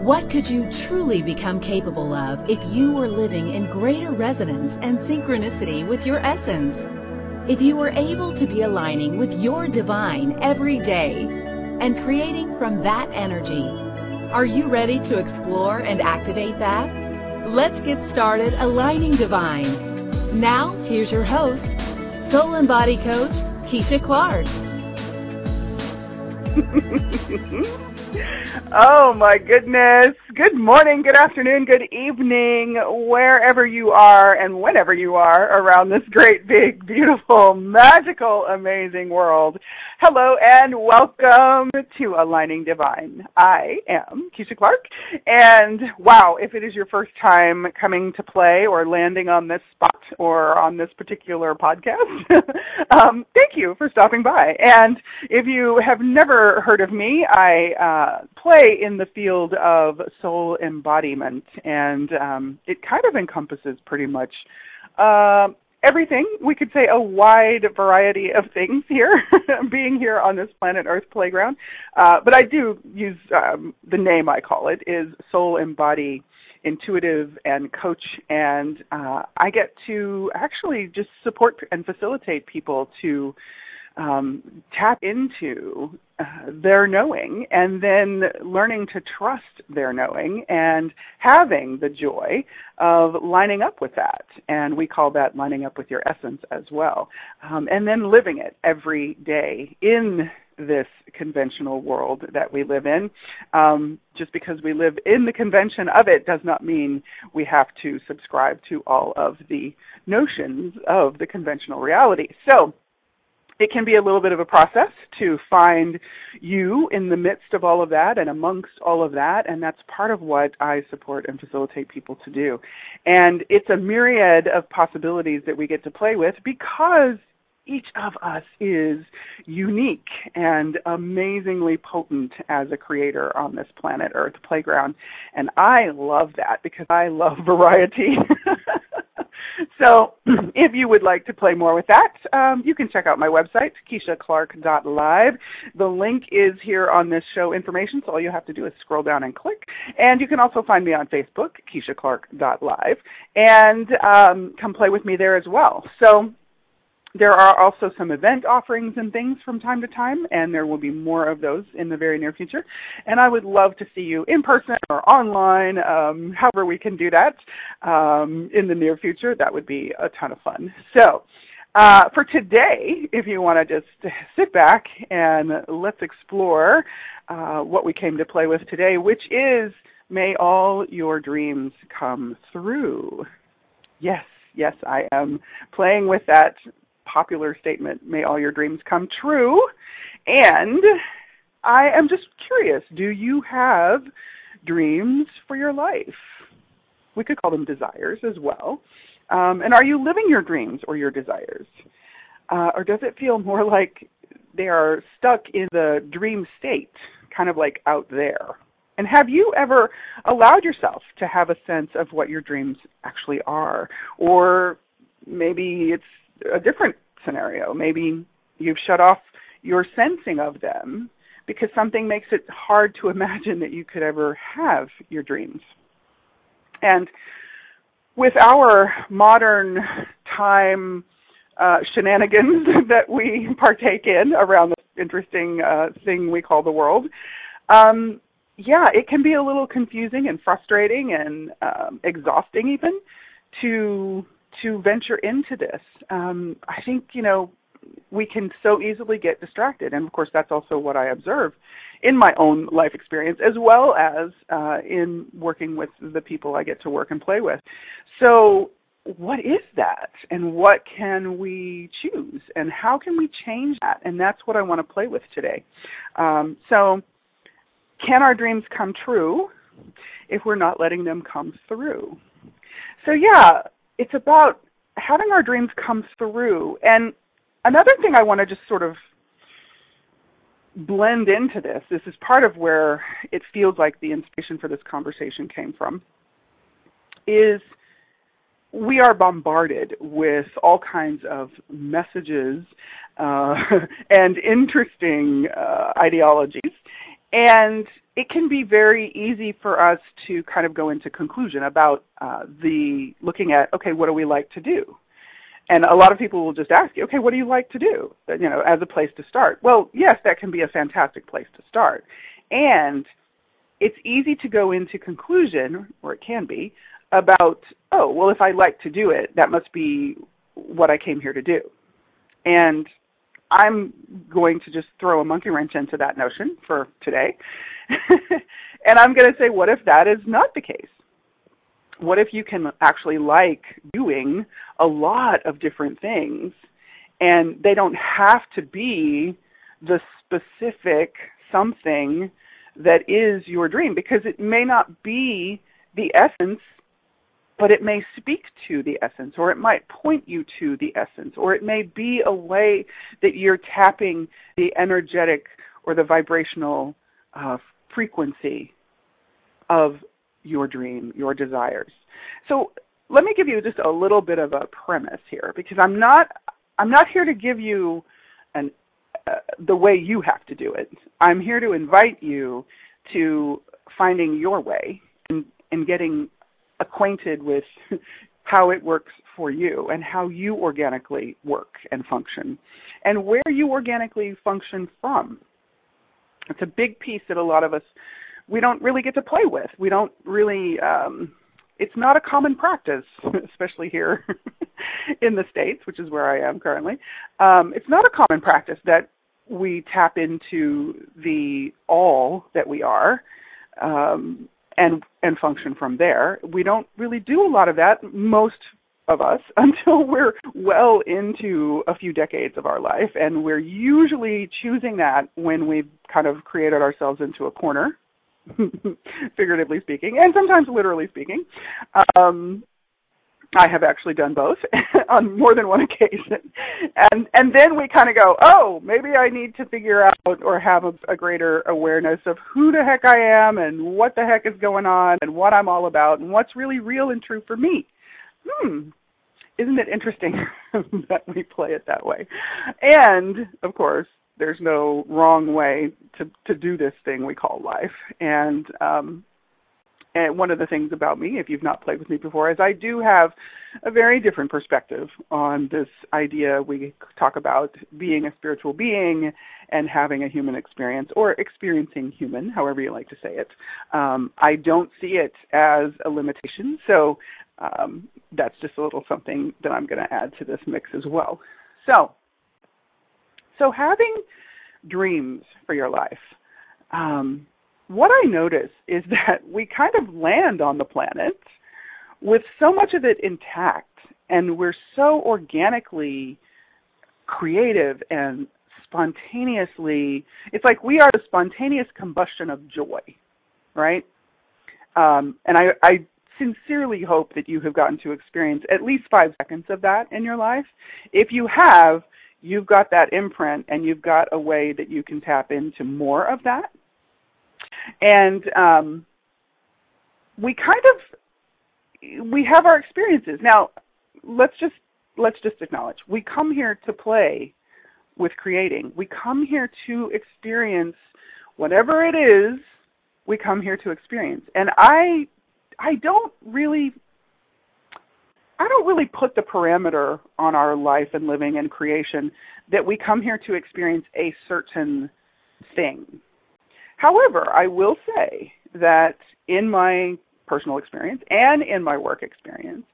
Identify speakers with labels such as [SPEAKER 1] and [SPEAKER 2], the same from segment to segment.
[SPEAKER 1] What could you truly become capable of if you were living in greater resonance and synchronicity with your essence? If you were able to be aligning with your divine every day and creating from that energy, are you ready to explore and activate that? Let's get started aligning divine. Now, here's your host, Soul and Body Coach, Keisha Clark.
[SPEAKER 2] oh my goodness. Good morning, good afternoon, good evening, wherever you are and whenever you are around this great, big, beautiful, magical, amazing world. Hello and welcome to Aligning Divine. I am Keisha Clark, and wow, if it is your first time coming to play or landing on this spot or on this particular podcast, um, thank you for stopping by. And if you have never heard of me, I uh, play in the field of soul embodiment, and um, it kind of encompasses pretty much. Uh, everything. We could say a wide variety of things here, being here on this planet Earth playground. Uh, but I do use um, the name I call it is Soul and Body Intuitive and Coach, and uh, I get to actually just support and facilitate people to um, tap into uh, their knowing and then learning to trust their knowing and having the joy of lining up with that. And we call that lining up with your essence as well. Um, and then living it every day in this conventional world that we live in. Um, just because we live in the convention of it does not mean we have to subscribe to all of the notions of the conventional reality. So, it can be a little bit of a process to find you in the midst of all of that and amongst all of that, and that's part of what I support and facilitate people to do. And it's a myriad of possibilities that we get to play with because each of us is unique and amazingly potent as a creator on this planet Earth playground. And I love that because I love variety. So if you would like to play more with that, um, you can check out my website, KeishaClark.live. The link is here on this show information, so all you have to do is scroll down and click. And you can also find me on Facebook, KeishaClark.live, and um, come play with me there as well. So there are also some event offerings and things from time to time, and there will be more of those in the very near future. And I would love to see you in person or online, um, however we can do that um, in the near future. That would be a ton of fun. So, uh, for today, if you want to just sit back and let's explore uh, what we came to play with today, which is May all your dreams come through. Yes, yes, I am playing with that popular statement, may all your dreams come true. And I am just curious, do you have dreams for your life? We could call them desires as well. Um, and are you living your dreams or your desires? Uh, or does it feel more like they are stuck in the dream state, kind of like out there? And have you ever allowed yourself to have a sense of what your dreams actually are? Or maybe it's a different scenario. Maybe you've shut off your sensing of them because something makes it hard to imagine that you could ever have your dreams. And with our modern time uh, shenanigans that we partake in around this interesting uh, thing we call the world, um, yeah, it can be a little confusing and frustrating and um, exhausting even to to venture into this. Um, I think you know we can so easily get distracted, and of course that's also what I observe in my own life experience, as well as uh, in working with the people I get to work and play with. So what is that? And what can we choose? And how can we change that? And that's what i want to play with today. Um, so can our dreams come true if we're not letting them come through? So yeah it's about having our dreams come through. And another thing I want to just sort of blend into this, this is part of where it feels like the inspiration for this conversation came from, is we are bombarded with all kinds of messages uh, and interesting uh, ideologies. And it can be very easy for us to kind of go into conclusion about uh, the looking at okay, what do we like to do? And a lot of people will just ask you, okay, what do you like to do? You know, as a place to start. Well, yes, that can be a fantastic place to start. And it's easy to go into conclusion, or it can be, about, oh, well, if I like to do it, that must be what I came here to do. And I'm going to just throw a monkey wrench into that notion for today. and I'm going to say, what if that is not the case? What if you can actually like doing a lot of different things and they don't have to be the specific something that is your dream because it may not be the essence but it may speak to the essence or it might point you to the essence or it may be a way that you're tapping the energetic or the vibrational uh, frequency of your dream, your desires. So let me give you just a little bit of a premise here because I'm not I'm not here to give you an uh, the way you have to do it. I'm here to invite you to finding your way and, and getting acquainted with how it works for you and how you organically work and function and where you organically function from. It's a big piece that a lot of us we don't really get to play with. We don't really um it's not a common practice, especially here in the States, which is where I am currently. Um, it's not a common practice that we tap into the all that we are um, and and function from there. We don't really do a lot of that. Most of us until we're well into a few decades of our life and we're usually choosing that when we've kind of created ourselves into a corner figuratively speaking and sometimes literally speaking um I have actually done both on more than one occasion. And and then we kind of go, "Oh, maybe I need to figure out or have a, a greater awareness of who the heck I am and what the heck is going on and what I'm all about and what's really real and true for me." Hmm. Isn't it interesting that we play it that way? And, of course, there's no wrong way to to do this thing we call life. And um and one of the things about me, if you've not played with me before, is I do have a very different perspective on this idea we talk about being a spiritual being and having a human experience or experiencing human, however you like to say it. Um, I don't see it as a limitation, so um, that's just a little something that I'm going to add to this mix as well. So, so having dreams for your life. Um, what I notice is that we kind of land on the planet with so much of it intact, and we're so organically creative and spontaneously. It's like we are the spontaneous combustion of joy, right? Um, and I, I sincerely hope that you have gotten to experience at least five seconds of that in your life. If you have, you've got that imprint and you've got a way that you can tap into more of that and um, we kind of we have our experiences now. Let's just let's just acknowledge we come here to play with creating. We come here to experience whatever it is we come here to experience. And I I don't really I don't really put the parameter on our life and living and creation that we come here to experience a certain thing. However, I will say that in my personal experience and in my work experience,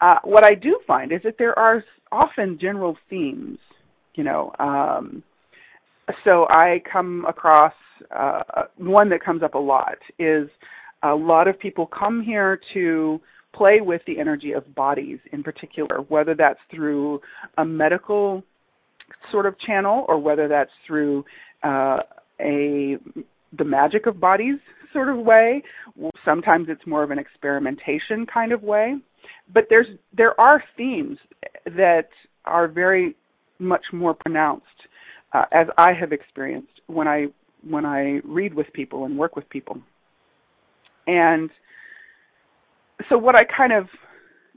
[SPEAKER 2] uh, what I do find is that there are often general themes. You know, um, so I come across uh, one that comes up a lot is a lot of people come here to play with the energy of bodies in particular, whether that's through a medical sort of channel or whether that's through uh, a the magic of bodies sort of way. Sometimes it's more of an experimentation kind of way. But there's there are themes that are very much more pronounced uh, as I have experienced when I when I read with people and work with people. And so what I kind of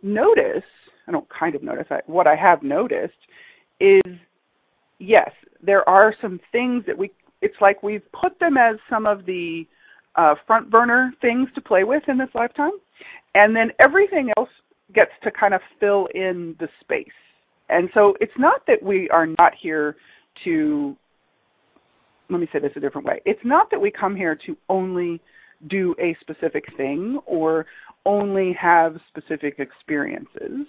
[SPEAKER 2] notice, I don't kind of notice, I, what I have noticed is yes, there are some things that we it's like we've put them as some of the uh, front burner things to play with in this lifetime, and then everything else gets to kind of fill in the space. And so it's not that we are not here to, let me say this a different way. It's not that we come here to only do a specific thing or only have specific experiences.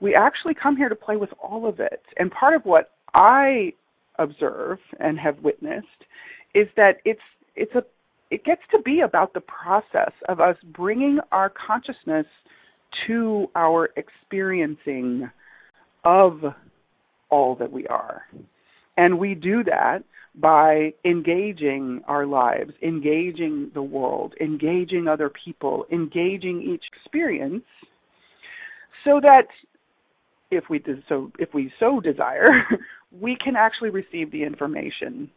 [SPEAKER 2] We actually come here to play with all of it. And part of what I observe and have witnessed is that it's it's a it gets to be about the process of us bringing our consciousness to our experiencing of all that we are. And we do that by engaging our lives, engaging the world, engaging other people, engaging each experience so that if we so if we so desire, we can actually receive the information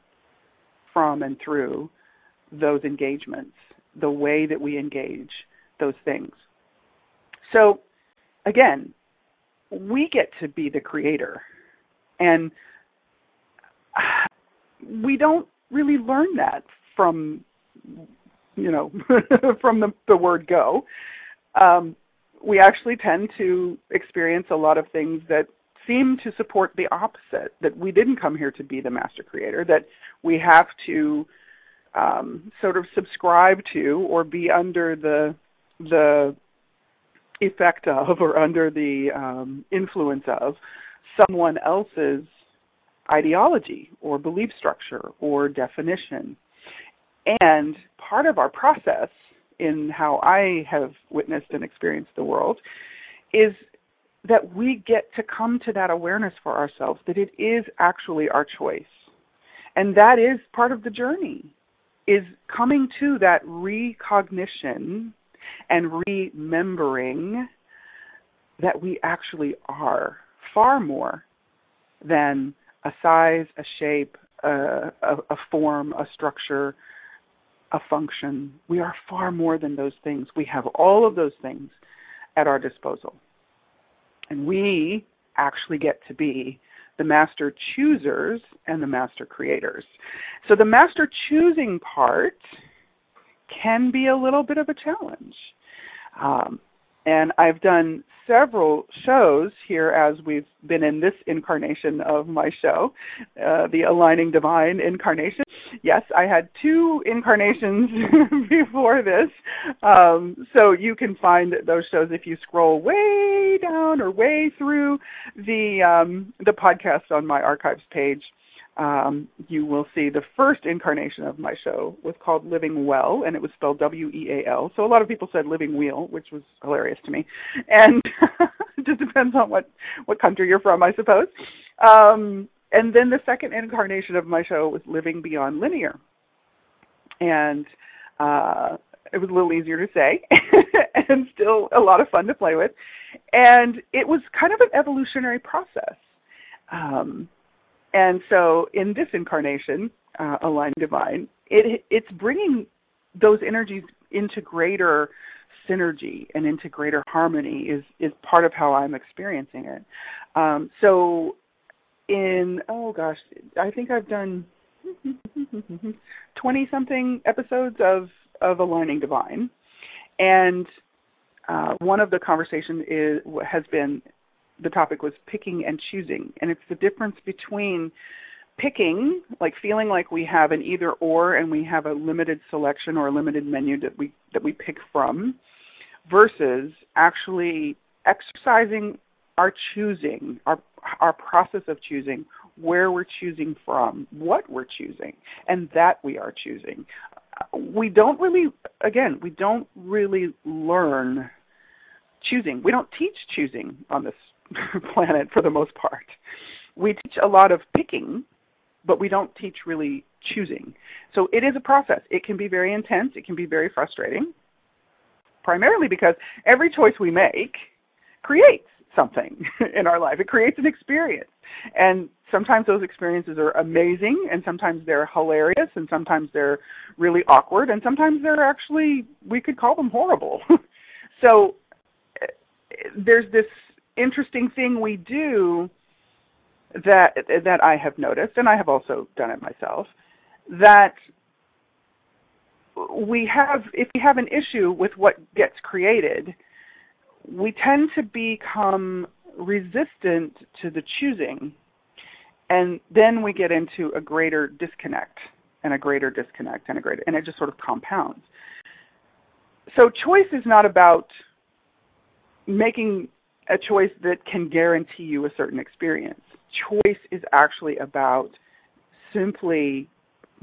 [SPEAKER 2] from and through those engagements, the way that we engage those things. So, again, we get to be the creator. And we don't really learn that from, you know, from the, the word go. Um, we actually tend to experience a lot of things that seem to support the opposite that we didn't come here to be the master creator, that we have to um, sort of subscribe to or be under the the effect of or under the um, influence of someone else's ideology or belief structure or definition. And part of our process in how I have witnessed and experienced the world is that we get to come to that awareness for ourselves that it is actually our choice. And that is part of the journey is coming to that recognition and remembering that we actually are far more than a size, a shape, a, a, a, form, a structure, a function. We are far more than those things. We have all of those things at our disposal. And we actually get to be the master choosers and the master creators. So the master choosing part can be a little bit of a challenge. Um, and I've done several shows here as we've been in this incarnation of my show, uh, the Aligning Divine incarnation. Yes, I had two incarnations before this. Um, so you can find those shows if you scroll way down or way through the um, the podcast on my archives page um, you will see the first incarnation of my show was called Living Well, and it was spelled W E A L. So a lot of people said Living Wheel, which was hilarious to me. And it just depends on what what country you're from, I suppose. Um, and then the second incarnation of my show was Living Beyond Linear, and uh, it was a little easier to say, and still a lot of fun to play with. And it was kind of an evolutionary process. Um, and so in this incarnation, uh, Divine, it, it's bringing those energies into greater synergy and into greater harmony is, is part of how I'm experiencing it. Um, so in, oh gosh, I think I've done 20 something episodes of, of Aligning Divine. And uh, one of the conversation is, has been the topic was picking and choosing, and it's the difference between picking, like feeling like we have an either or and we have a limited selection or a limited menu that we that we pick from, versus actually exercising our choosing, our our process of choosing, where we're choosing from, what we're choosing, and that we are choosing. We don't really, again, we don't really learn choosing. We don't teach choosing on this planet for the most part. We teach a lot of picking, but we don't teach really choosing. So it is a process. It can be very intense, it can be very frustrating, primarily because every choice we make creates something in our life. It creates an experience. And sometimes those experiences are amazing and sometimes they're hilarious and sometimes they're really awkward and sometimes they're actually we could call them horrible. so eh, there's this interesting thing we do that that I have noticed, and I have also done it myself, that we have if we have an issue with what gets created, we tend to become resistant to the choosing. And then we get into a greater disconnect and a greater disconnect and a greater and it just sort of compounds. So choice is not about making a choice that can guarantee you a certain experience. Choice is actually about simply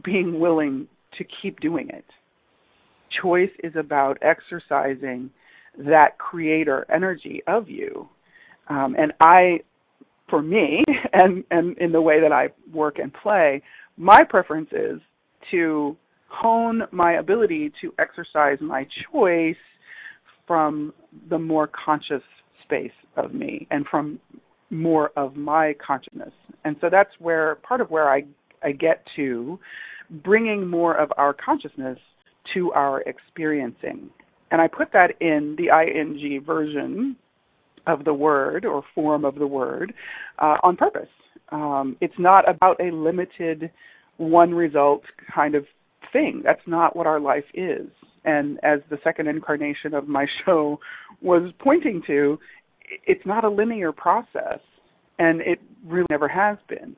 [SPEAKER 2] being willing to keep doing it. Choice is about exercising that creator energy of you. Um, and I, for me, and, and in the way that I work and play, my preference is to hone my ability to exercise my choice from the more conscious space of me and from more of my consciousness. And so that's where part of where I I get to bringing more of our consciousness to our experiencing. And I put that in the ing version of the word or form of the word uh, on purpose. Um, it's not about a limited one result kind of thing. That's not what our life is. And as the second incarnation of my show was pointing to, it's not a linear process, and it really never has been.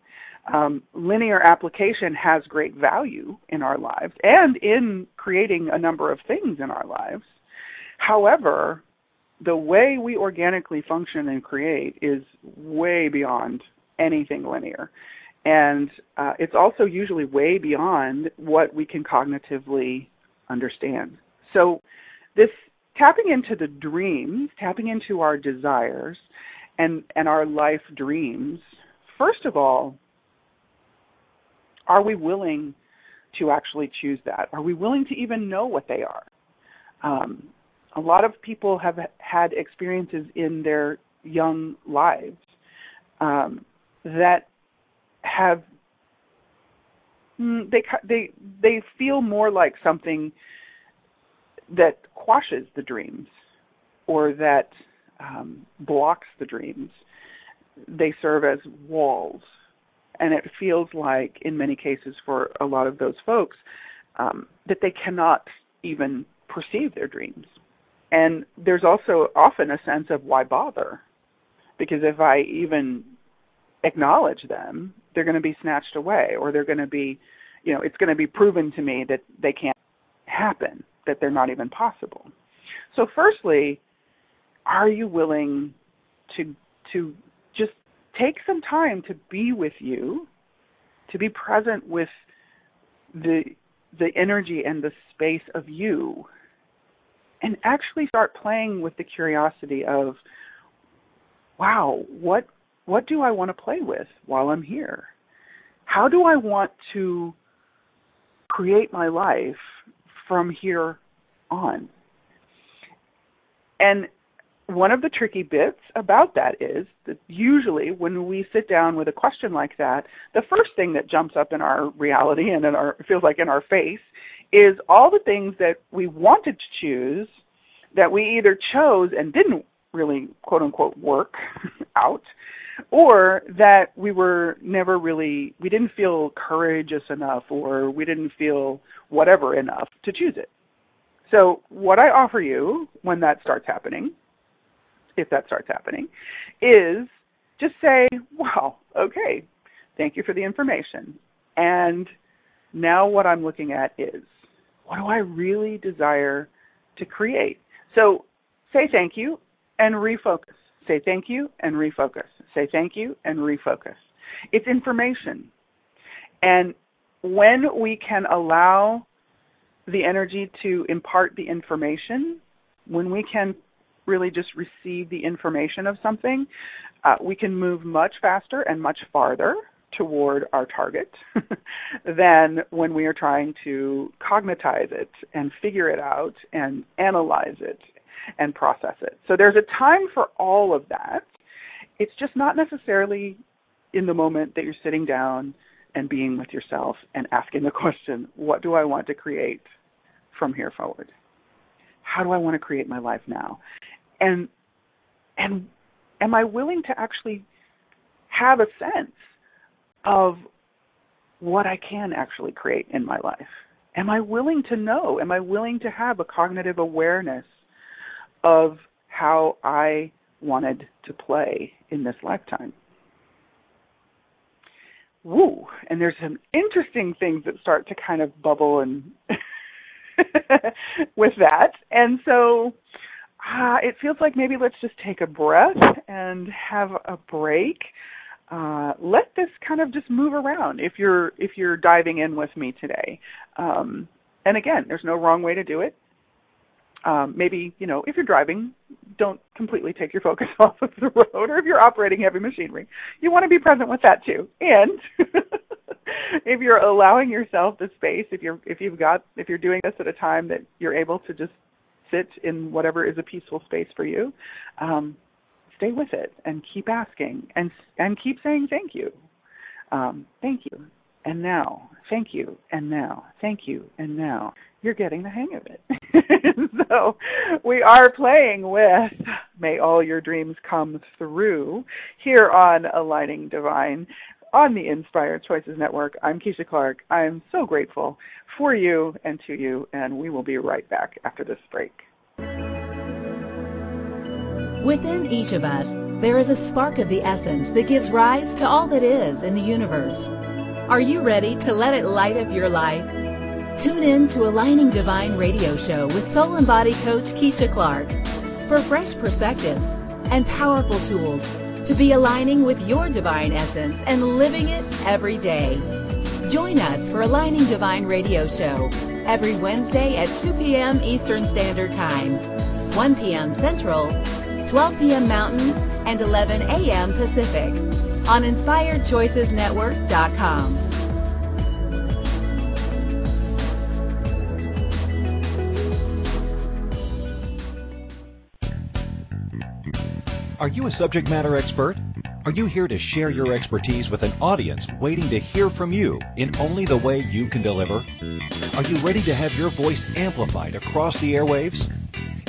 [SPEAKER 2] Um, linear application has great value in our lives and in creating a number of things in our lives. However, the way we organically function and create is way beyond anything linear. And uh, it's also usually way beyond what we can cognitively understand. So, this tapping into the dreams, tapping into our desires and, and our life dreams, first of all, are we willing to actually choose that? Are we willing to even know what they are? Um, a lot of people have had experiences in their young lives um, that have mm, they they they feel more like something that quashes the dreams or that um, blocks the dreams. They serve as walls, and it feels like, in many cases, for a lot of those folks, um, that they cannot even perceive their dreams. And there's also often a sense of why bother? Because if I even acknowledge them, they're going to be snatched away or they're going to be, you know, it's going to be proven to me that they can't happen, that they're not even possible. So firstly, are you willing to to just take some time to be with you, to be present with the the energy and the space of you and actually start playing with the curiosity of wow, what what do I want to play with while I'm here? How do I want to create my life from here on? And one of the tricky bits about that is that usually when we sit down with a question like that, the first thing that jumps up in our reality and in our feels like in our face is all the things that we wanted to choose that we either chose and didn't really quote unquote work out or that we were never really we didn't feel courageous enough or we didn't feel whatever enough to choose it. So what i offer you when that starts happening if that starts happening is just say wow okay thank you for the information. And now what i'm looking at is what do i really desire to create so say thank you and refocus Say thank you and refocus. Say thank you and refocus. It's information. And when we can allow the energy to impart the information, when we can really just receive the information of something, uh, we can move much faster and much farther toward our target than when we are trying to cognitize it and figure it out and analyze it and process it. So there's a time for all of that. It's just not necessarily in the moment that you're sitting down and being with yourself and asking the question, what do I want to create from here forward? How do I want to create my life now? And and am I willing to actually have a sense of what I can actually create in my life? am I willing to know? Am I willing to have a cognitive awareness of how I wanted to play in this lifetime? Woo! And there's some interesting things that start to kind of bubble and with that. And so uh, it feels like maybe let's just take a breath and have a break. Uh, let this kind of just move around if you're if you're diving in with me today. Um, and again, there's no wrong way to do it. Um, maybe you know if you're driving, don't completely take your focus off of the road, or if you're operating heavy machinery, you want to be present with that too. And if you're allowing yourself the space, if you're if you've got if you're doing this at a time that you're able to just sit in whatever is a peaceful space for you, um, stay with it and keep asking and and keep saying thank you, um, thank you, and now, thank you, and now, thank you, and now. You're getting the hang of it. so we are playing with May All Your Dreams Come Through here on Aligning Divine on the Inspired Choices Network. I'm Keisha Clark. I'm so grateful for you and to you, and we will be right back after this break.
[SPEAKER 1] Within each of us, there is a spark of the essence that gives rise to all that is in the universe. Are you ready to let it light up your life? Tune in to Aligning Divine radio show with soul and body coach Keisha Clark for fresh perspectives and powerful tools to be aligning with your divine essence and living it every day. Join us for Aligning Divine radio show every Wednesday at 2 p.m. Eastern Standard Time, 1 p.m. Central, 12 p.m. Mountain, and 11 a.m. Pacific on InspiredChoicesNetwork.com.
[SPEAKER 3] Are you a subject matter expert? Are you here to share your expertise with an audience waiting to hear from you in only the way you can deliver? Are you ready to have your voice amplified across the airwaves?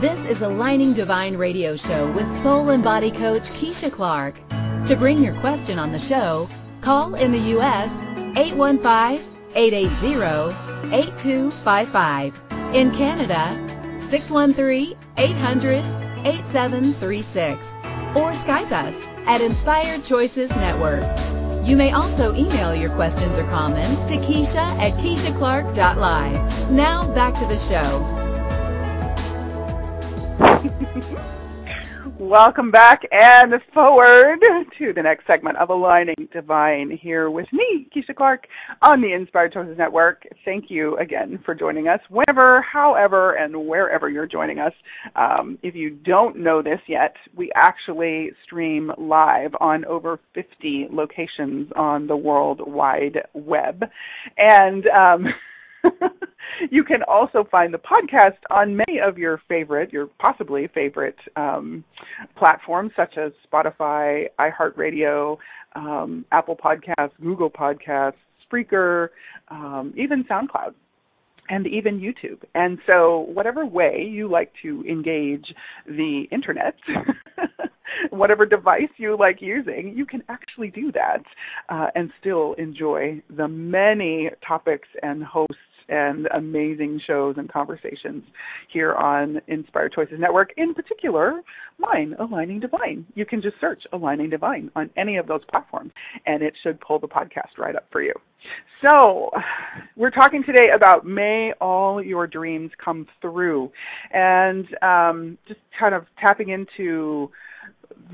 [SPEAKER 1] This is a Aligning Divine Radio Show with Soul and Body Coach Keisha Clark. To bring your question on the show, call in the U.S. 815-880-8255. In Canada, 613-800-8736. Or Skype us at Inspired Choices Network. You may also email your questions or comments to Keisha at KeishaClark.live. Now back to the show.
[SPEAKER 2] Welcome back and forward to the next segment of Aligning Divine here with me, Keisha Clark, on the Inspired Choices Network. Thank you again for joining us whenever, however, and wherever you're joining us. Um, if you don't know this yet, we actually stream live on over 50 locations on the World Wide Web. And um, you can also find the podcast on many of your favorite, your possibly favorite um, platforms such as Spotify, iHeartRadio, um, Apple Podcasts, Google Podcasts, Spreaker, um, even SoundCloud and even YouTube. And so, whatever way you like to engage the internet, whatever device you like using, you can actually do that uh, and still enjoy the many topics and hosts and amazing shows and conversations here on Inspired Choices Network, in particular, mine, Aligning Divine. You can just search Aligning Divine on any of those platforms, and it should pull the podcast right up for you. So, we're talking today about May All Your Dreams Come Through, and um, just kind of tapping into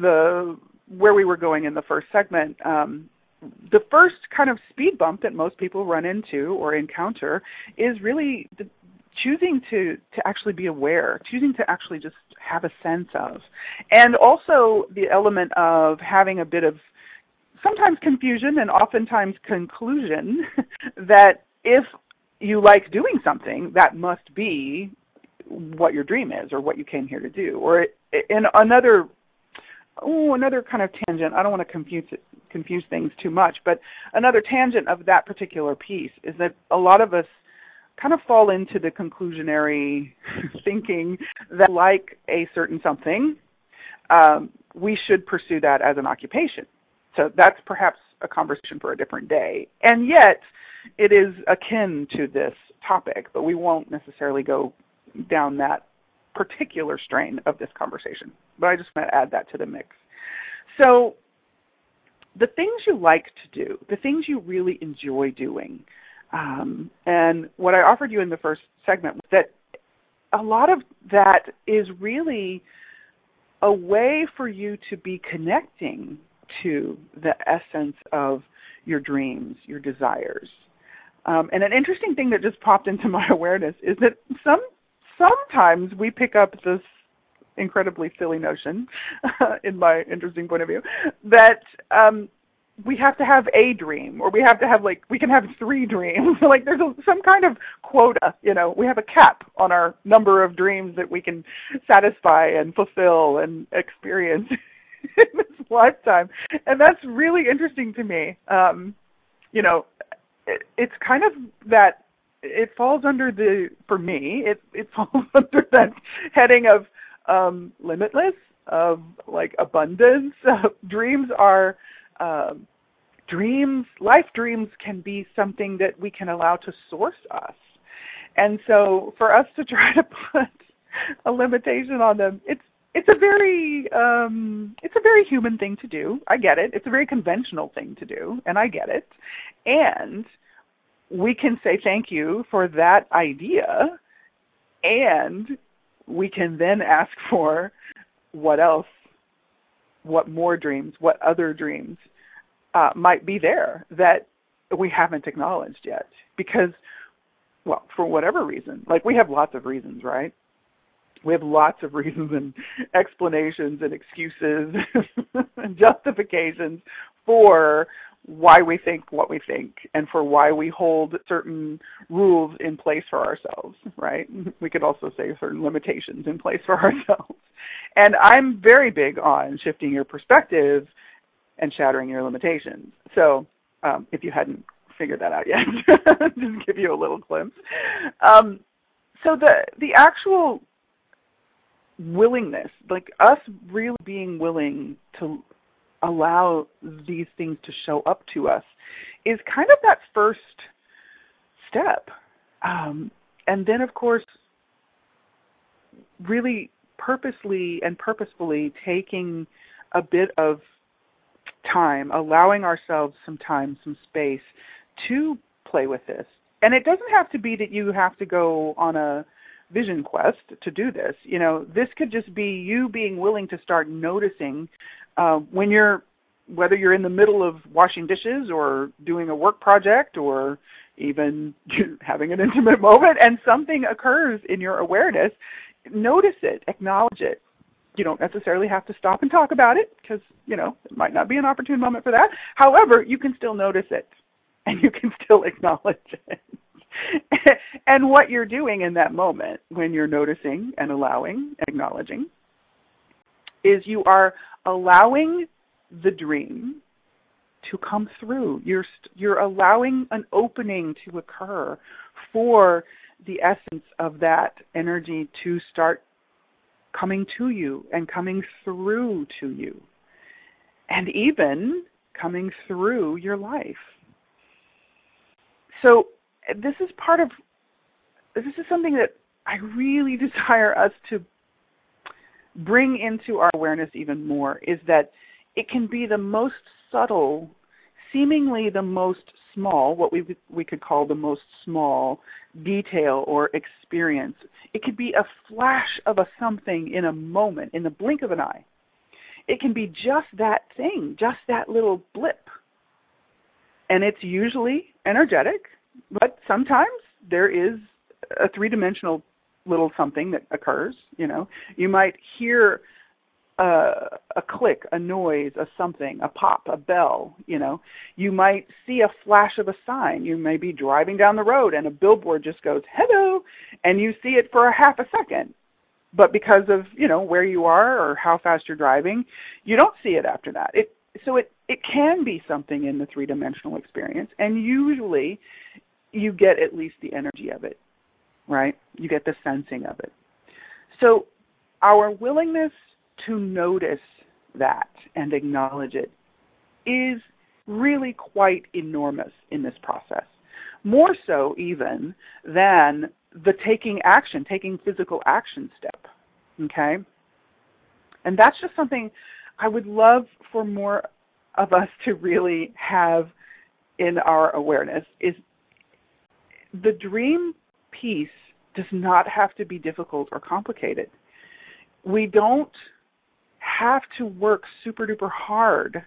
[SPEAKER 2] the where we were going in the first segment. Um, the first kind of speed bump that most people run into or encounter is really the, choosing to to actually be aware, choosing to actually just have a sense of, and also the element of having a bit of sometimes confusion and oftentimes conclusion that if you like doing something, that must be what your dream is or what you came here to do. Or in another oh, another kind of tangent. I don't want to confuse confuse things too much, but another tangent of that particular piece is that a lot of us kind of fall into the conclusionary thinking that like a certain something, um, we should pursue that as an occupation. So that's perhaps a conversation for a different day. And yet, it is akin to this topic, but we won't necessarily go down that particular strain of this conversation. But I just want to add that to the mix. So, the things you like to do, the things you really enjoy doing, um, and what I offered you in the first segment that a lot of that is really a way for you to be connecting to the essence of your dreams, your desires. Um, and an interesting thing that just popped into my awareness is that some sometimes we pick up this incredibly silly notion, in my interesting point of view, that um, we have to have a dream or we have to have like we can have three dreams. Like there's a, some kind of quota you know. We have a cap on our number of dreams that we can satisfy and fulfill and experience in this lifetime. And that's really interesting to me. Um you know it, it's kind of that it falls under the for me it it falls under that heading of um limitless of like abundance dreams are um, dreams, life dreams can be something that we can allow to source us. And so for us to try to put a limitation on them, it's it's a very um it's a very human thing to do. I get it. It's a very conventional thing to do, and I get it. And we can say thank you for that idea and we can then ask for what else what more dreams what other dreams uh, might be there that we haven't acknowledged yet. Because well for whatever reason like we have lots of reasons right? We have lots of reasons and explanations and excuses and justifications for why we think what we think and for why we hold certain rules in place for ourselves, right? We could also say certain limitations in place for ourselves. And I'm very big on shifting your perspective and shattering your limitations. So, um, if you hadn't figured that out yet, just give you a little glimpse. Um, so the the actual willingness, like us really being willing to allow these things to show up to us, is kind of that first step. Um, and then, of course, really purposely and purposefully taking a bit of time, allowing ourselves some time, some space to play with this. And it doesn't have to be that you have to go on a vision quest to do this. You know, this could just be you being willing to start noticing uh, when you're, whether you're in the middle of washing dishes or doing a work project or even having an intimate moment and something occurs in your awareness, notice it, acknowledge it, you don't necessarily have to stop and talk about it because, you know, it might not be an opportune moment for that. However, you can still notice it and you can still acknowledge it. and what you're doing in that moment when you're noticing and allowing, acknowledging, is you are allowing the dream to come through. You're you're allowing an opening to occur for the essence of that energy to start coming to you and coming through to you, and even coming through your life. So, this is part of this is something that I really desire us to bring into our awareness even more is that it can be the most subtle, seemingly the most small, what we we could call the most small detail or experience. It could be a flash of a something in a moment, in the blink of an eye. It can be just that thing, just that little blip. And it's usually energetic, but sometimes there is a three dimensional little something that occurs, you know. You might hear a, a click, a noise, a something, a pop, a bell, you know. You might see a flash of a sign. You may be driving down the road and a billboard just goes, "Hello," and you see it for a half a second. But because of, you know, where you are or how fast you're driving, you don't see it after that. It so it it can be something in the three-dimensional experience and usually you get at least the energy of it, right? You get the sensing of it. So our willingness to notice that and acknowledge it is really quite enormous in this process. More so, even, than the taking action, taking physical action step. Okay? And that's just something I would love for more of us to really have in our awareness is the dream piece does not have to be difficult or complicated. We don't have to work super duper hard.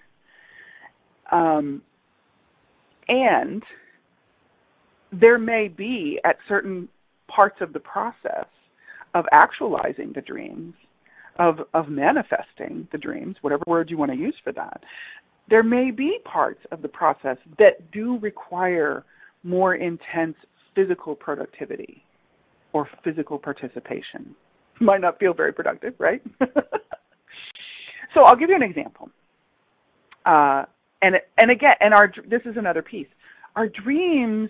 [SPEAKER 2] Um, and there may be at certain parts of the process of actualizing the dreams, of of manifesting the dreams, whatever word you want to use for that. There may be parts of the process that do require more intense physical productivity or physical participation. Might not feel very productive, right? So I'll give you an example. Uh, and and again, and our this is another piece. Our dreams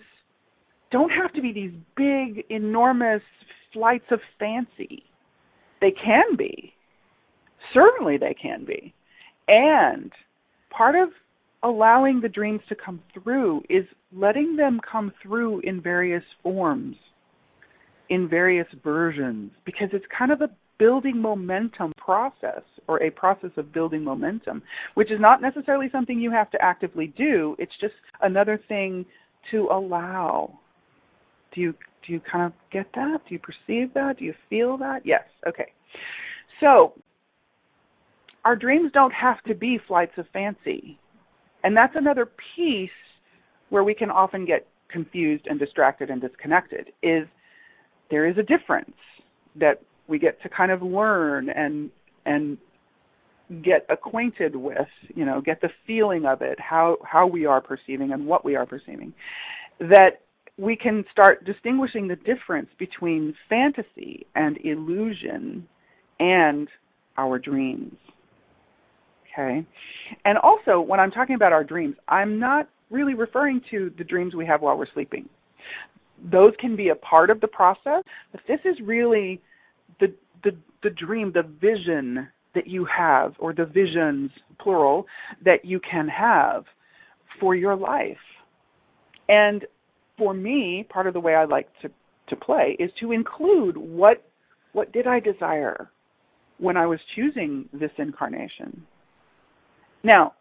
[SPEAKER 2] don't have to be these big, enormous flights of fancy. They can be. Certainly, they can be. And part of allowing the dreams to come through is letting them come through in various forms, in various versions, because it's kind of a building momentum process or a process of building momentum, which is not necessarily something you have to actively do. It's just another thing to allow. Do you do you kind of get that? Do you perceive that? Do you feel that? Yes. Okay. So our dreams don't have to be flights of fancy. And that's another piece where we can often get confused and distracted and disconnected is there is a difference that we get to kind of learn and and get acquainted with, you know, get the feeling of it, how how we are perceiving and what we are perceiving, that we can start distinguishing the difference between fantasy and illusion and our dreams. Okay? And also, when I'm talking about our dreams, I'm not really referring to the dreams we have while we're sleeping. Those can be a part of the process, but this is really the the the dream, the vision that you have, or the visions plural that you can have for your life. And for me, part of the way I like to to play is to include what what did I desire when I was choosing this incarnation. Now,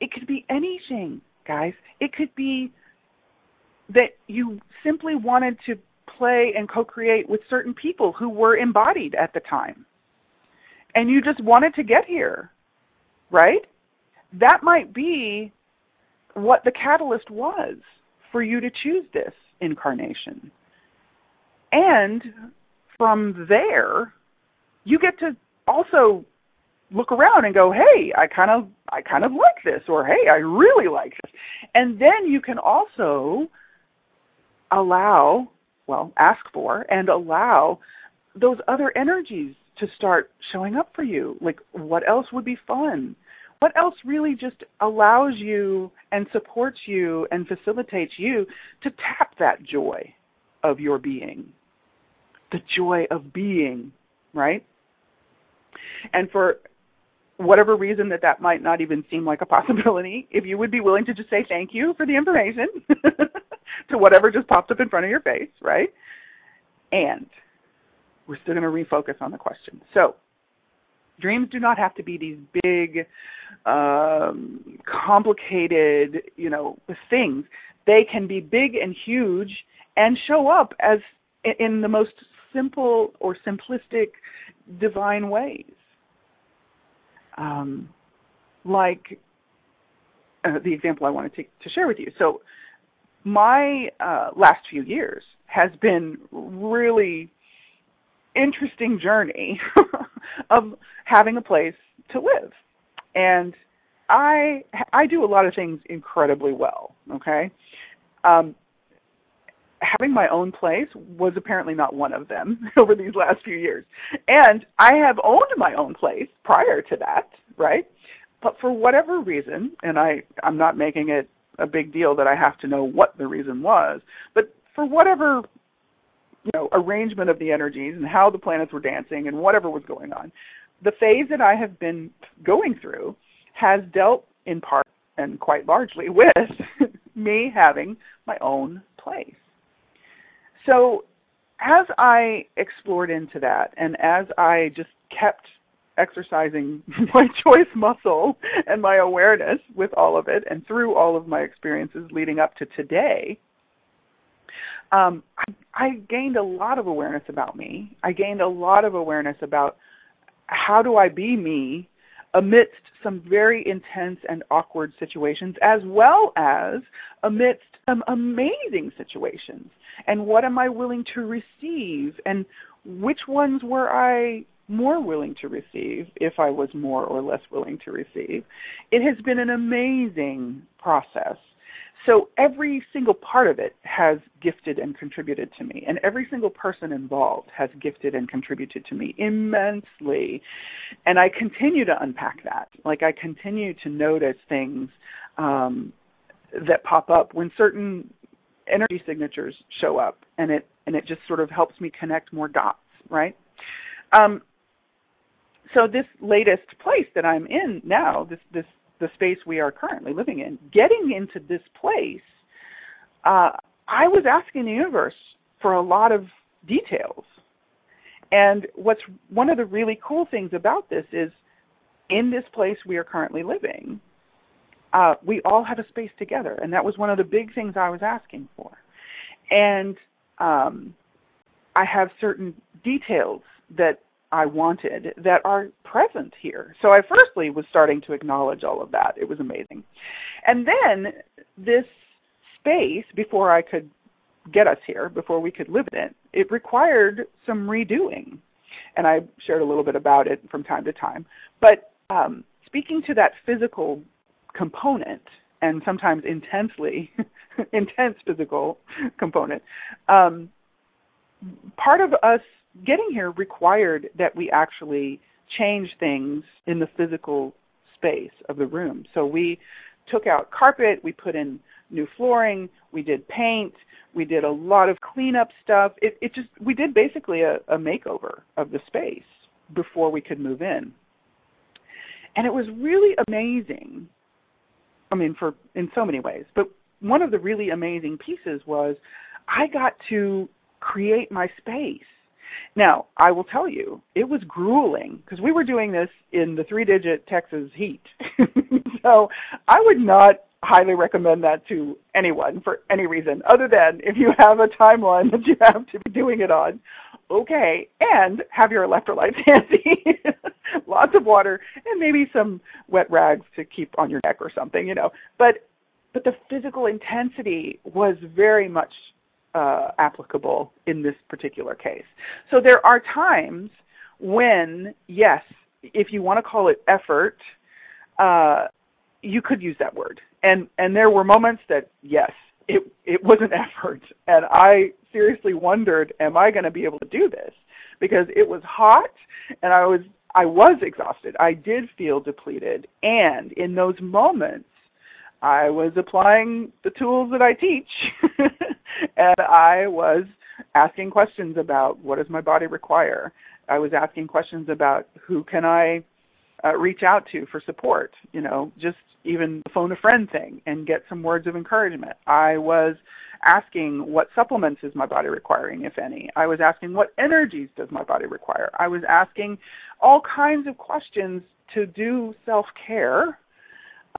[SPEAKER 2] it could be anything, guys. It could be that you simply wanted to play and co-create with certain people who were embodied at the time. And you just wanted to get here, right? That might be what the catalyst was for you to choose this incarnation. And from there, you get to also look around and go, "Hey, I kind of I kind of like this," or "Hey, I really like this." And then you can also allow well, ask for and allow those other energies to start showing up for you. Like, what else would be fun? What else really just allows you and supports you and facilitates you to tap that joy of your being? The joy of being, right? And for whatever reason that that might not even seem like a possibility, if you would be willing to just say thank you for the information to whatever just popped up in front of your face, right? And we're still going to refocus on the question. So, dreams do not have to be these big, um, complicated, you know, things. They can be big and huge and show up as in the most simple or simplistic divine ways. Um, like uh, the example I wanted to, to share with you. So, my uh, last few years has been really interesting journey of having a place to live. And I I do a lot of things incredibly well. Okay, um, having my own place was apparently not one of them over these last few years. And I have owned my own place prior to that, right? But for whatever reason, and I I'm not making it a big deal that I have to know what the reason was, but for whatever you know arrangement of the energies and how the planets were dancing and whatever was going on, the phase that I have been going through has dealt in part and quite largely with me having my own place. So as I explored into that and as I just kept exercising my choice muscle and my awareness with all of it and through all of my experiences leading up to today, um, I, I gained a lot of awareness about me. I gained a lot of awareness about how do I be me amidst some very intense and awkward situations, as well as amidst some amazing situations. And what am I willing to receive? And which ones were I more willing to receive if I was more or less willing to receive? It has been an amazing process so every single part of it has gifted and contributed to me, and every single person involved has gifted and contributed to me immensely. And I continue to unpack that. Like I continue to notice things um, that pop up when certain energy signatures show up, and it and it just sort of helps me connect more dots, right? Um, so this latest place that I'm in now, this this the space we are currently living in, getting into this place, uh, I was asking the universe for a lot of details. And what's one of the really cool things about this is in this place we are currently living, uh, we all have a space together. And that was one of the big things I was asking for. And um, I have certain details that I wanted that are present here. So I firstly was starting to acknowledge all of that. It was amazing. And then this space, before I could get us here, before we could live in it, it required some redoing. And I shared a little bit about it from time to time. But um, speaking to that physical component, and sometimes intensely intense physical component, um, part of us getting here required that we actually change things in the physical space of the room. So we took out carpet, we put in new flooring, we did paint, we did a lot of cleanup stuff. It, it just we did basically a, a makeover of the space before we could move in. And it was really amazing. I mean for in so many ways, but one of the really amazing pieces was I got to create my space now, I will tell you, it was grueling because we were doing this in the three digit Texas heat. so I would not highly recommend that to anyone for any reason other than if you have a timeline that you have to be doing it on. Okay, and have your electrolytes handy. Lots of water and maybe some wet rags to keep on your neck or something, you know. But but the physical intensity was very much uh, applicable in this particular case. So there are times when, yes, if you want to call it effort, uh, you could use that word. And and there were moments that yes, it it was an effort, and I seriously wondered, am I going to be able to do this? Because it was hot, and I was I was exhausted. I did feel depleted, and in those moments, I was applying the tools that I teach, and I was asking questions about what does my body require. I was asking questions about who can I uh, reach out to for support. You know, just even the phone a friend thing and get some words of encouragement. I was asking what supplements is my body requiring, if any. I was asking what energies does my body require. I was asking all kinds of questions to do self care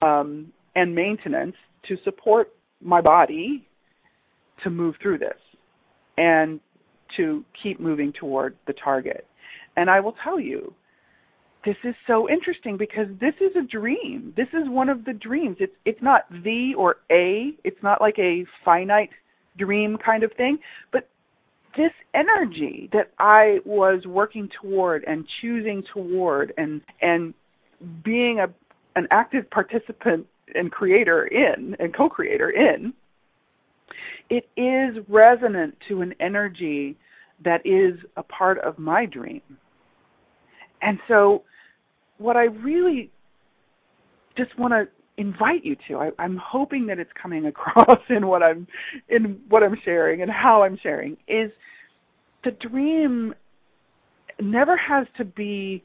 [SPEAKER 2] um, and maintenance to support my body to move through this and to keep moving toward the target. And I will tell you, this is so interesting because this is a dream. This is one of the dreams. It's it's not the or a. It's not like a finite dream kind of thing, but this energy that I was working toward and choosing toward and and being a an active participant and creator in and co-creator in, it is resonant to an energy that is a part of my dream. And so what I really just want to invite you to, I, I'm hoping that it's coming across in what I'm in what I'm sharing and how I'm sharing, is the dream never has to be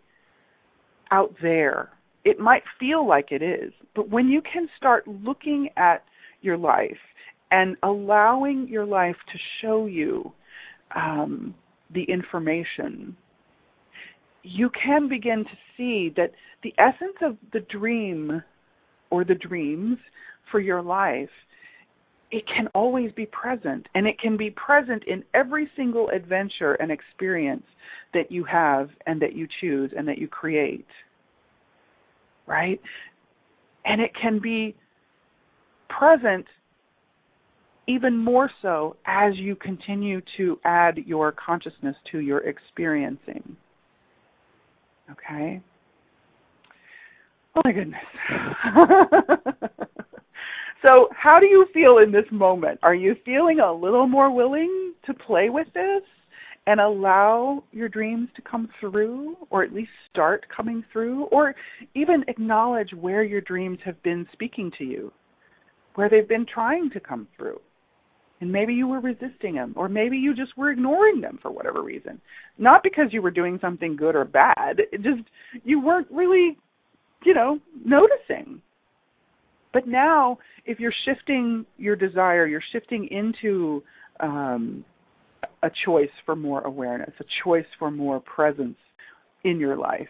[SPEAKER 2] out there. It might feel like it is, but when you can start looking at your life and allowing your life to show you um, the information, you can begin to see that the essence of the dream or the dreams for your life it can always be present and it can be present in every single adventure and experience that you have and that you choose and that you create right and it can be present even more so as you continue to add your consciousness to your experiencing. Okay? Oh my goodness. so, how do you feel in this moment? Are you feeling a little more willing to play with this and allow your dreams to come through, or at least start coming through, or even acknowledge where your dreams have been speaking to you, where they've been trying to come through? and maybe you were resisting them or maybe you just were ignoring them for whatever reason not because you were doing something good or bad it just you weren't really you know noticing but now if you're shifting your desire you're shifting into um a choice for more awareness a choice for more presence in your life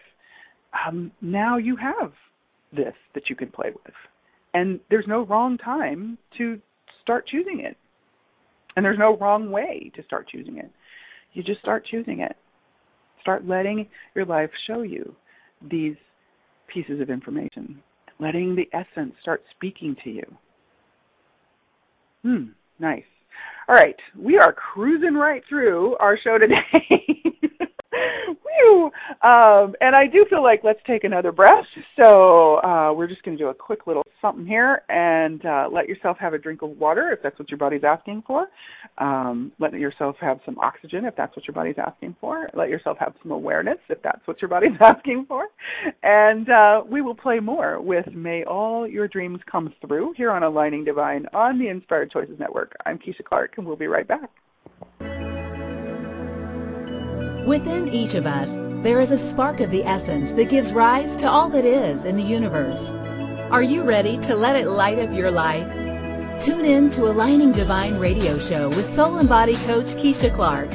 [SPEAKER 2] um now you have this that you can play with and there's no wrong time to start choosing it and there's no wrong way to start choosing it. You just start choosing it. Start letting your life show you these pieces of information, letting the essence start speaking to you. Hmm, nice. All right, we are cruising right through our show today. Whew. Um, and I do feel like let's take another breath. So uh, we're just going to do a quick little something here and uh, let yourself have a drink of water if that's what your body's asking for. Um, let yourself have some oxygen if that's what your body's asking for. Let yourself have some awareness if that's what your body's asking for. And uh, we will play more with May All Your Dreams Come Through here on Aligning Divine on the Inspired Choices Network. I'm Keisha Clark, and we'll be right back.
[SPEAKER 1] Within each of us, there is a spark of the essence that gives rise to all that is in the universe. Are you ready to let it light up your life? Tune in to Aligning Divine radio show with soul and body coach Keisha Clark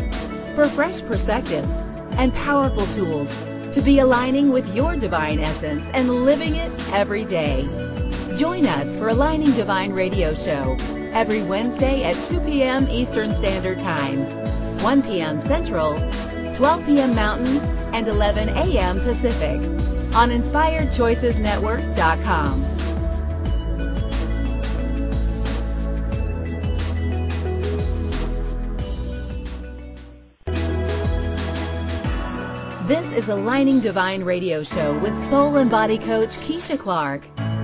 [SPEAKER 1] for fresh perspectives and powerful tools to be aligning with your divine essence and living it every day. Join us for Aligning Divine radio show every Wednesday at 2 p.m. Eastern Standard Time, 1 p.m. Central, 12 p.m. Mountain, and 11 a.m. Pacific on InspiredChoicesNetwork.com. This is a Aligning Divine Radio Show with Soul and Body Coach Keisha Clark.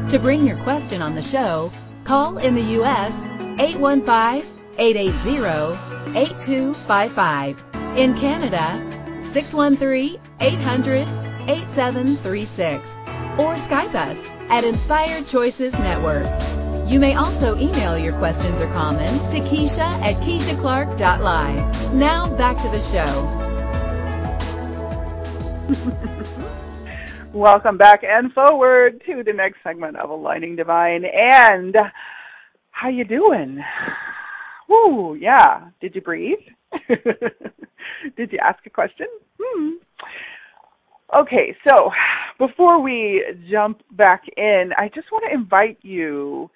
[SPEAKER 1] To bring your question on the show, call in the U.S. 815 880 8255 in Canada, 613-800-8736 or Skype us at Inspired Choices Network. You may also email your questions or comments to Keisha at KeishaClark.live. Now back to the show.
[SPEAKER 2] Welcome back and forward to the next segment of Aligning Divine. And how you doing? Woo, yeah. Did you breathe? Did you ask a question? Hmm. Okay, so before we jump back in, I just want to invite you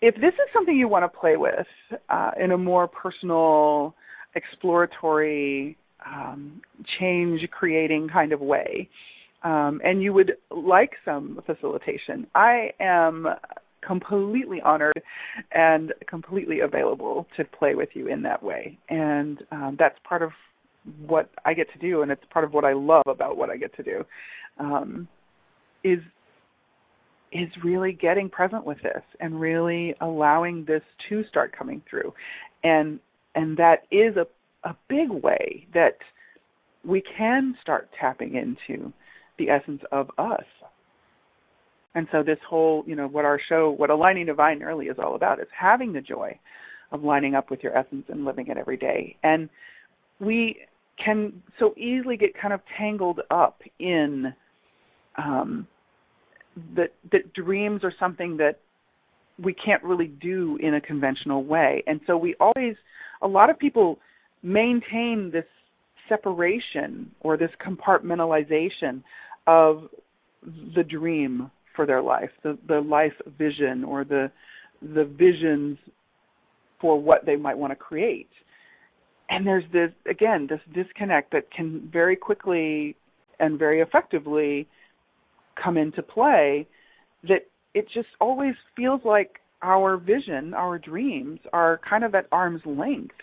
[SPEAKER 2] if this is something you want to play with uh, in a more personal, exploratory, um, change creating kind of way, um, and you would like some facilitation, I am completely honored and completely available to play with you in that way. And um, that's part of what I get to do, and it's part of what I love about what I get to do. Um, is is really getting present with this and really allowing this to start coming through. And and that is a a big way that we can start tapping into the essence of us. And so this whole, you know, what our show, what aligning divine early is all about is having the joy of lining up with your essence and living it every day. And we can so easily get kind of tangled up in um, that that dreams are something that we can't really do in a conventional way. And so we always a lot of people maintain this separation or this compartmentalization of the dream for their life, the the life vision or the the visions for what they might want to create. And there's this again this disconnect that can very quickly and very effectively come into play that it just always feels like our vision, our dreams are kind of at arm's length.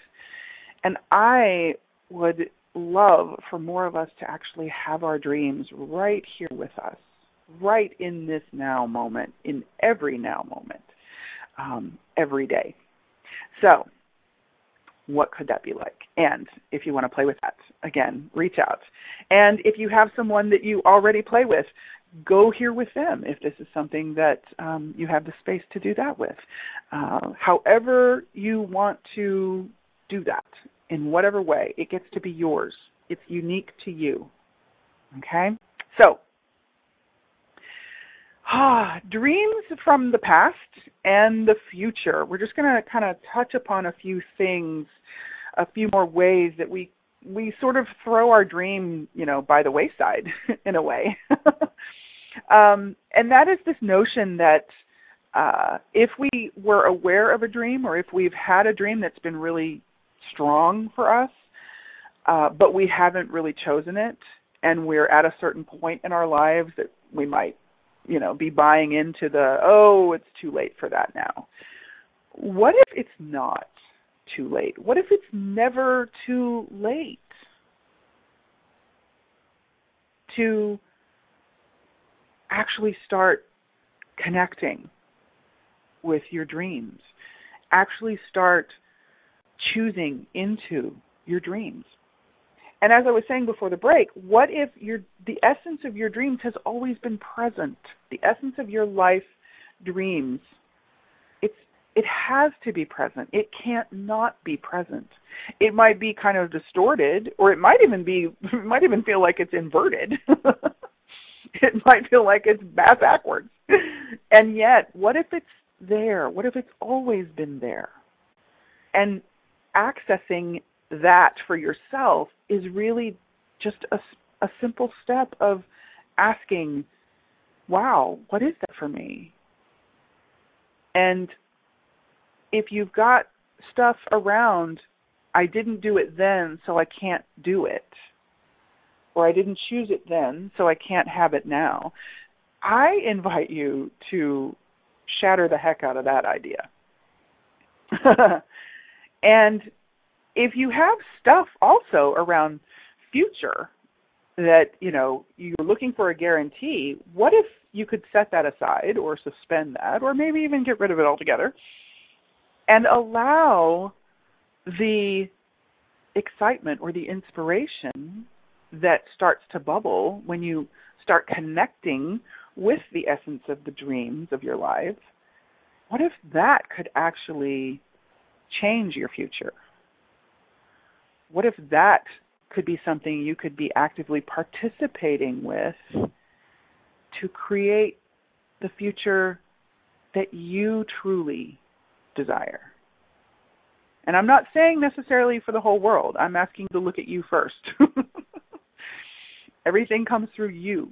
[SPEAKER 2] And I would love for more of us to actually have our dreams right here with us, right in this now moment, in every now moment, um, every day. So, what could that be like? And if you want to play with that, again, reach out. And if you have someone that you already play with, go here with them if this is something that um, you have the space to do that with. Uh, however, you want to do that in whatever way, it gets to be yours. It's unique to you. Okay? So, ah, dreams from the past and the future. We're just going to kind of touch upon a few things, a few more ways that we we sort of throw our dream, you know, by the wayside in a way. um, and that is this notion that uh, if we were aware of a dream or if we've had a dream that's been really strong for us, uh, but we haven't really chosen it, and we're at a certain point in our lives that we might, you know, be buying into the oh, it's too late for that now. What if it's not too late? What if it's never too late to actually start connecting with your dreams? Actually start choosing into your dreams. And as I was saying before the break, what if your the essence of your dreams has always been present? The essence of your life dreams. It's it has to be present. It can't not be present. It might be kind of distorted or it might even be might even feel like it's inverted. it might feel like it's back backwards. And yet, what if it's there? What if it's always been there? And accessing that for yourself is really just a, a simple step of asking, wow, what is that for me? And if you've got stuff around, I didn't do it then, so I can't do it, or I didn't choose it then, so I can't have it now, I invite you to shatter the heck out of that idea. And if you have stuff also around future that, you know, you're looking for a guarantee, what if you could set that aside or suspend that or maybe even get rid of it altogether and allow the excitement or the inspiration that starts to bubble when you start connecting with the essence of the dreams of your life, what if that could actually change your future? What if that could be something you could be actively participating with to create the future that you truly desire? And I'm not saying necessarily for the whole world. I'm asking to look at you first. Everything comes through you.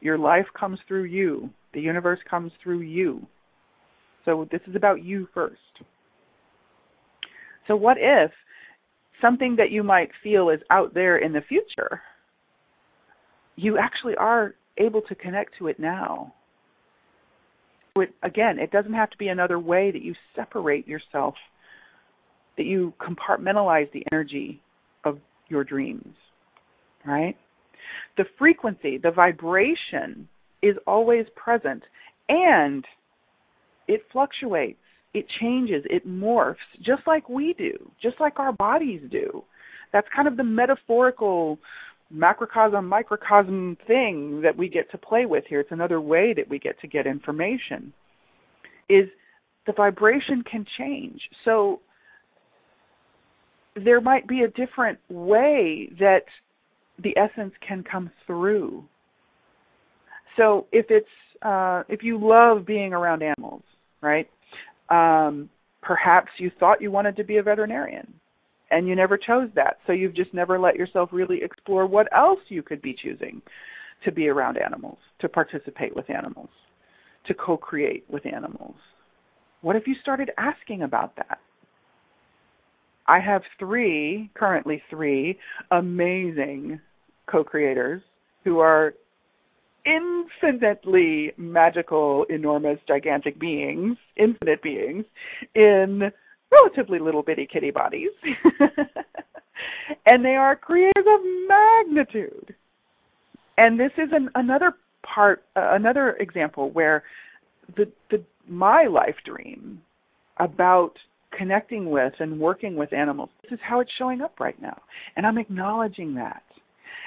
[SPEAKER 2] Your life comes through you. The universe comes through you. So this is about you first. So, what if something that you might feel is out there in the future, you actually are able to connect to it now? It, again, it doesn't have to be another way that you separate yourself, that you compartmentalize the energy of your dreams, right? The frequency, the vibration is always present And it fluctuates, it changes, it morphs, just like we do, just like our bodies do. That's kind of the metaphorical macrocosm, microcosm thing that we get to play with here. It's another way that we get to get information. Is the vibration can change. So there might be a different way that the essence can come through. So if it's uh, if you love being around animals, right? Um, perhaps you thought you wanted to be a veterinarian, and you never chose that. So you've just never let yourself really explore what else you could be choosing to be around animals, to participate with animals, to co-create with animals. What if you started asking about that? I have three, currently three, amazing co creators who are infinitely magical, enormous, gigantic beings, infinite beings, in relatively little bitty kitty bodies. and they are creators of magnitude. And this is an, another part, uh, another example where the, the my life dream about connecting with and working with animals. This is how it's showing up right now. And I'm acknowledging that.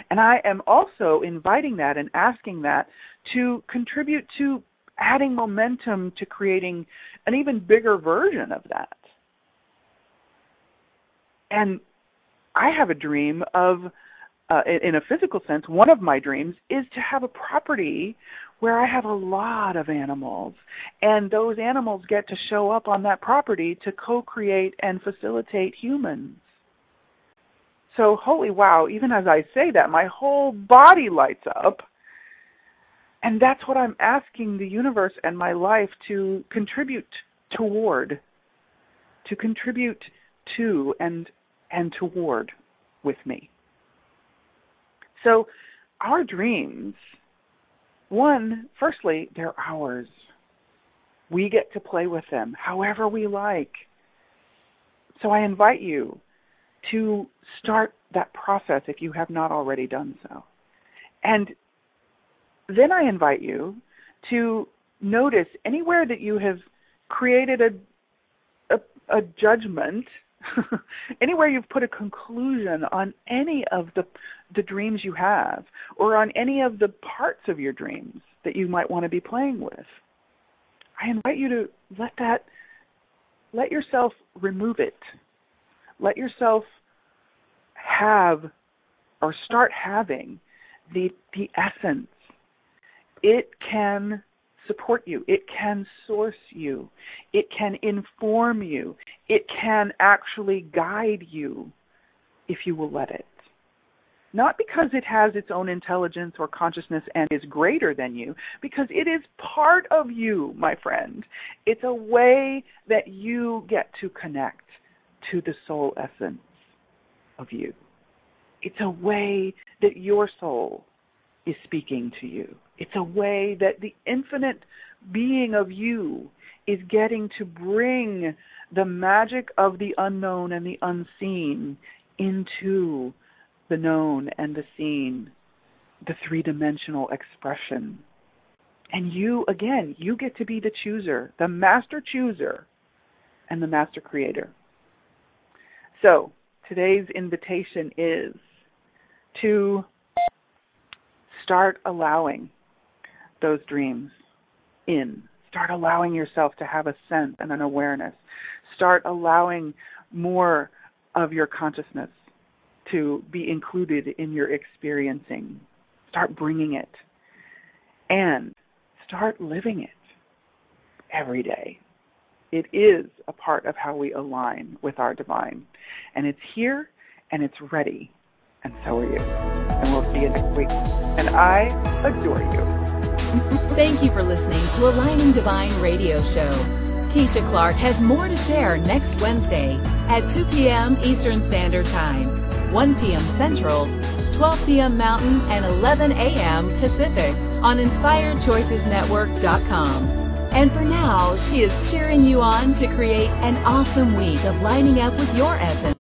[SPEAKER 2] And I am also inviting that and asking that to contribute to adding momentum to creating an even bigger version of that. And I have a dream of, uh, in a physical sense, one of my dreams is to have a property where I have a lot of animals, and those animals get to show up on that property to co create and facilitate humans. So, holy wow, even as I say that, my whole body lights up. And that's what I'm asking the universe and my life to contribute toward, to contribute to and and toward with me. So, our dreams one, firstly, they're ours. We get to play with them however we like. So I invite you to start that process if you have not already done so. And then I invite you to notice anywhere that you have created a, a, a judgment anywhere you've put a conclusion on any of the the dreams you have or on any of the parts of your dreams that you might want to be playing with i invite you to let that let yourself remove it let yourself have or start having the the essence it can support you. It can source you. It can inform you. It can actually guide you if you will let it. Not because it has its own intelligence or consciousness and is greater than you, because it is part of you, my friend. It's a way that you get to connect to the soul essence of you. It's a way that your soul is speaking to you. It's a way that the infinite being of you is getting to bring the magic of the unknown and the unseen into the known and the seen, the three dimensional expression. And you, again, you get to be the chooser, the master chooser, and the master creator. So, today's invitation is to start allowing those dreams in. Start allowing yourself to have a sense and an awareness. Start allowing more of your consciousness to be included in your experiencing. Start bringing it. And start living it every day. It is a part of how we align with our divine. And it's here and it's ready. And so are you. And we'll see you next week. And I adore you.
[SPEAKER 1] Thank you for listening to Aligning Divine Radio Show. Keisha Clark has more to share next Wednesday at 2 p.m. Eastern Standard Time, 1 p.m. Central, 12 p.m. Mountain, and 11 a.m. Pacific on InspiredChoicesNetwork.com. And for now, she is cheering you on to create an awesome week of lining up with your essence.